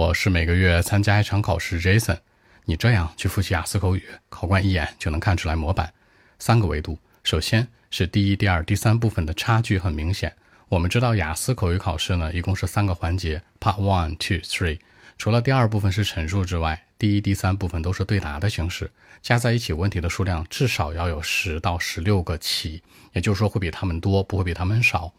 我是每个月参加一场考试，Jason。你这样去复习雅思口语，考官一眼就能看出来模板。三个维度，首先是第一、第二、第三部分的差距很明显。我们知道雅思口语考试呢，一共是三个环节：Part One、Two、Three。除了第二部分是陈述之外，第一、第三部分都是对答的形式，加在一起问题的数量至少要有十到十六个起，也就是说会比他们多，不会比他们少。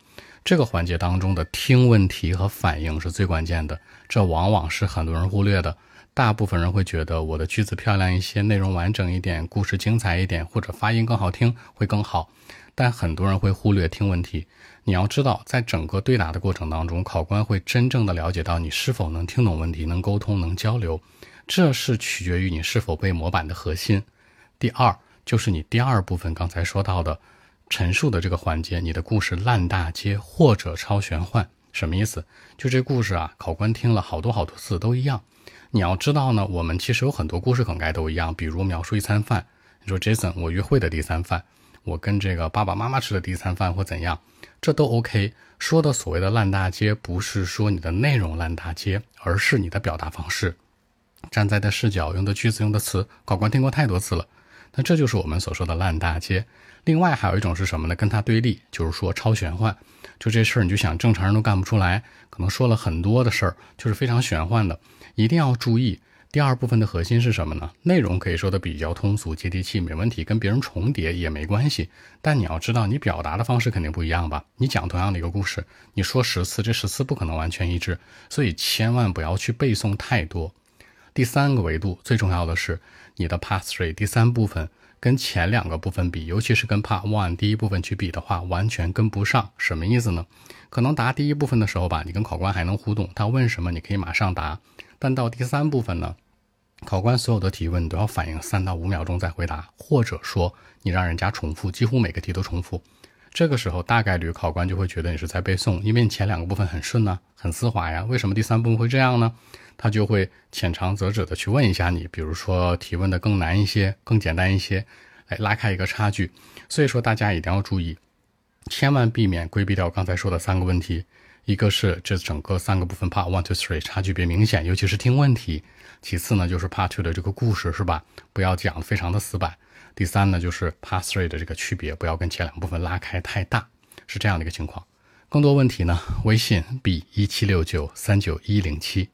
这个环节当中的听问题和反应是最关键的，这往往是很多人忽略的。大部分人会觉得我的句子漂亮一些，内容完整一点，故事精彩一点，或者发音更好听会更好。但很多人会忽略听问题。你要知道，在整个对答的过程当中，考官会真正的了解到你是否能听懂问题，能沟通，能交流。这是取决于你是否背模板的核心。第二，就是你第二部分刚才说到的。陈述的这个环节，你的故事烂大街或者超玄幻，什么意思？就这故事啊，考官听了好多好多次都一样。你要知道呢，我们其实有很多故事梗概都一样，比如描述一餐饭，你说 Jason，我约会的第一餐饭，我跟这个爸爸妈妈吃的第一餐饭或怎样，这都 OK。说的所谓的烂大街，不是说你的内容烂大街，而是你的表达方式、站在的视角、用的句子、用的词，考官听过太多次了。那这就是我们所说的烂大街。另外还有一种是什么呢？跟它对立，就是说超玄幻。就这事儿，你就想正常人都干不出来，可能说了很多的事儿，就是非常玄幻的。一定要注意，第二部分的核心是什么呢？内容可以说的比较通俗、接地气，没问题，跟别人重叠也没关系。但你要知道，你表达的方式肯定不一样吧？你讲同样的一个故事，你说十次，这十次不可能完全一致，所以千万不要去背诵太多。第三个维度最重要的是你的 Part Three 第三部分。跟前两个部分比，尤其是跟 Part One 第一部分去比的话，完全跟不上。什么意思呢？可能答第一部分的时候吧，你跟考官还能互动，他问什么你可以马上答。但到第三部分呢，考官所有的提问你都要反应三到五秒钟再回答，或者说你让人家重复，几乎每个题都重复。这个时候大概率考官就会觉得你是在背诵，因为你前两个部分很顺呢，很丝滑呀，为什么第三部分会这样呢？他就会浅尝辄止的去问一下你，比如说提问的更难一些，更简单一些，来拉开一个差距。所以说大家一定要注意，千万避免规避掉刚才说的三个问题。一个是这整个三个部分 part one to three 差距别明显，尤其是听问题。其次呢就是 part two 的这个故事是吧，不要讲的非常的死板。第三呢就是 part three 的这个区别，不要跟前两部分拉开太大，是这样的一个情况。更多问题呢，微信 b 一七六九三九一零七。